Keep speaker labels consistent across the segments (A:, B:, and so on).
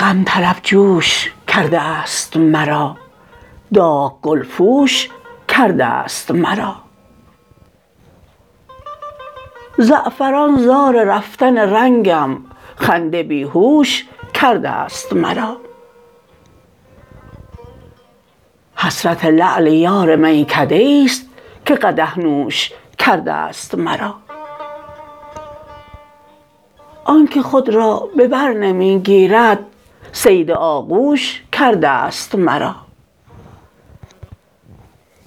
A: غم طلب جوش کرده است مرا. داغ گلپوش کرده است مرا. زعفران زار رفتن رنگم خنده بیهوش کرده است مرا. حسرت لعل یار میکده ای ست که قدح نوش کرده است مرا. آنکه خود را به بر نمی گیرد صید آغوش کرده است مرا.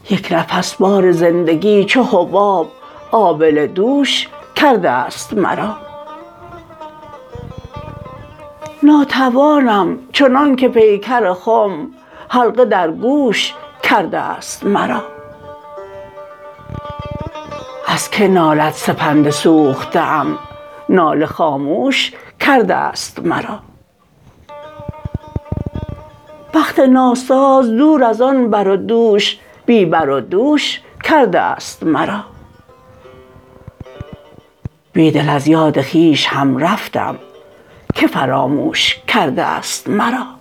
A: یک نفس بار زندگی چو حباب آبله دوش کرده است مرا. ناتوانم چنانکه پیکر خم حلقه در گوش کرده است مرا. از که نالد سپند سوخته ام ناله خاموش کرده است مرا. بخت ناساز دور از آن بر و دوش بی بر و دوش کرده است مرا. بیدل از یاد خویش هم رفتم که فراموش کرده است مرا.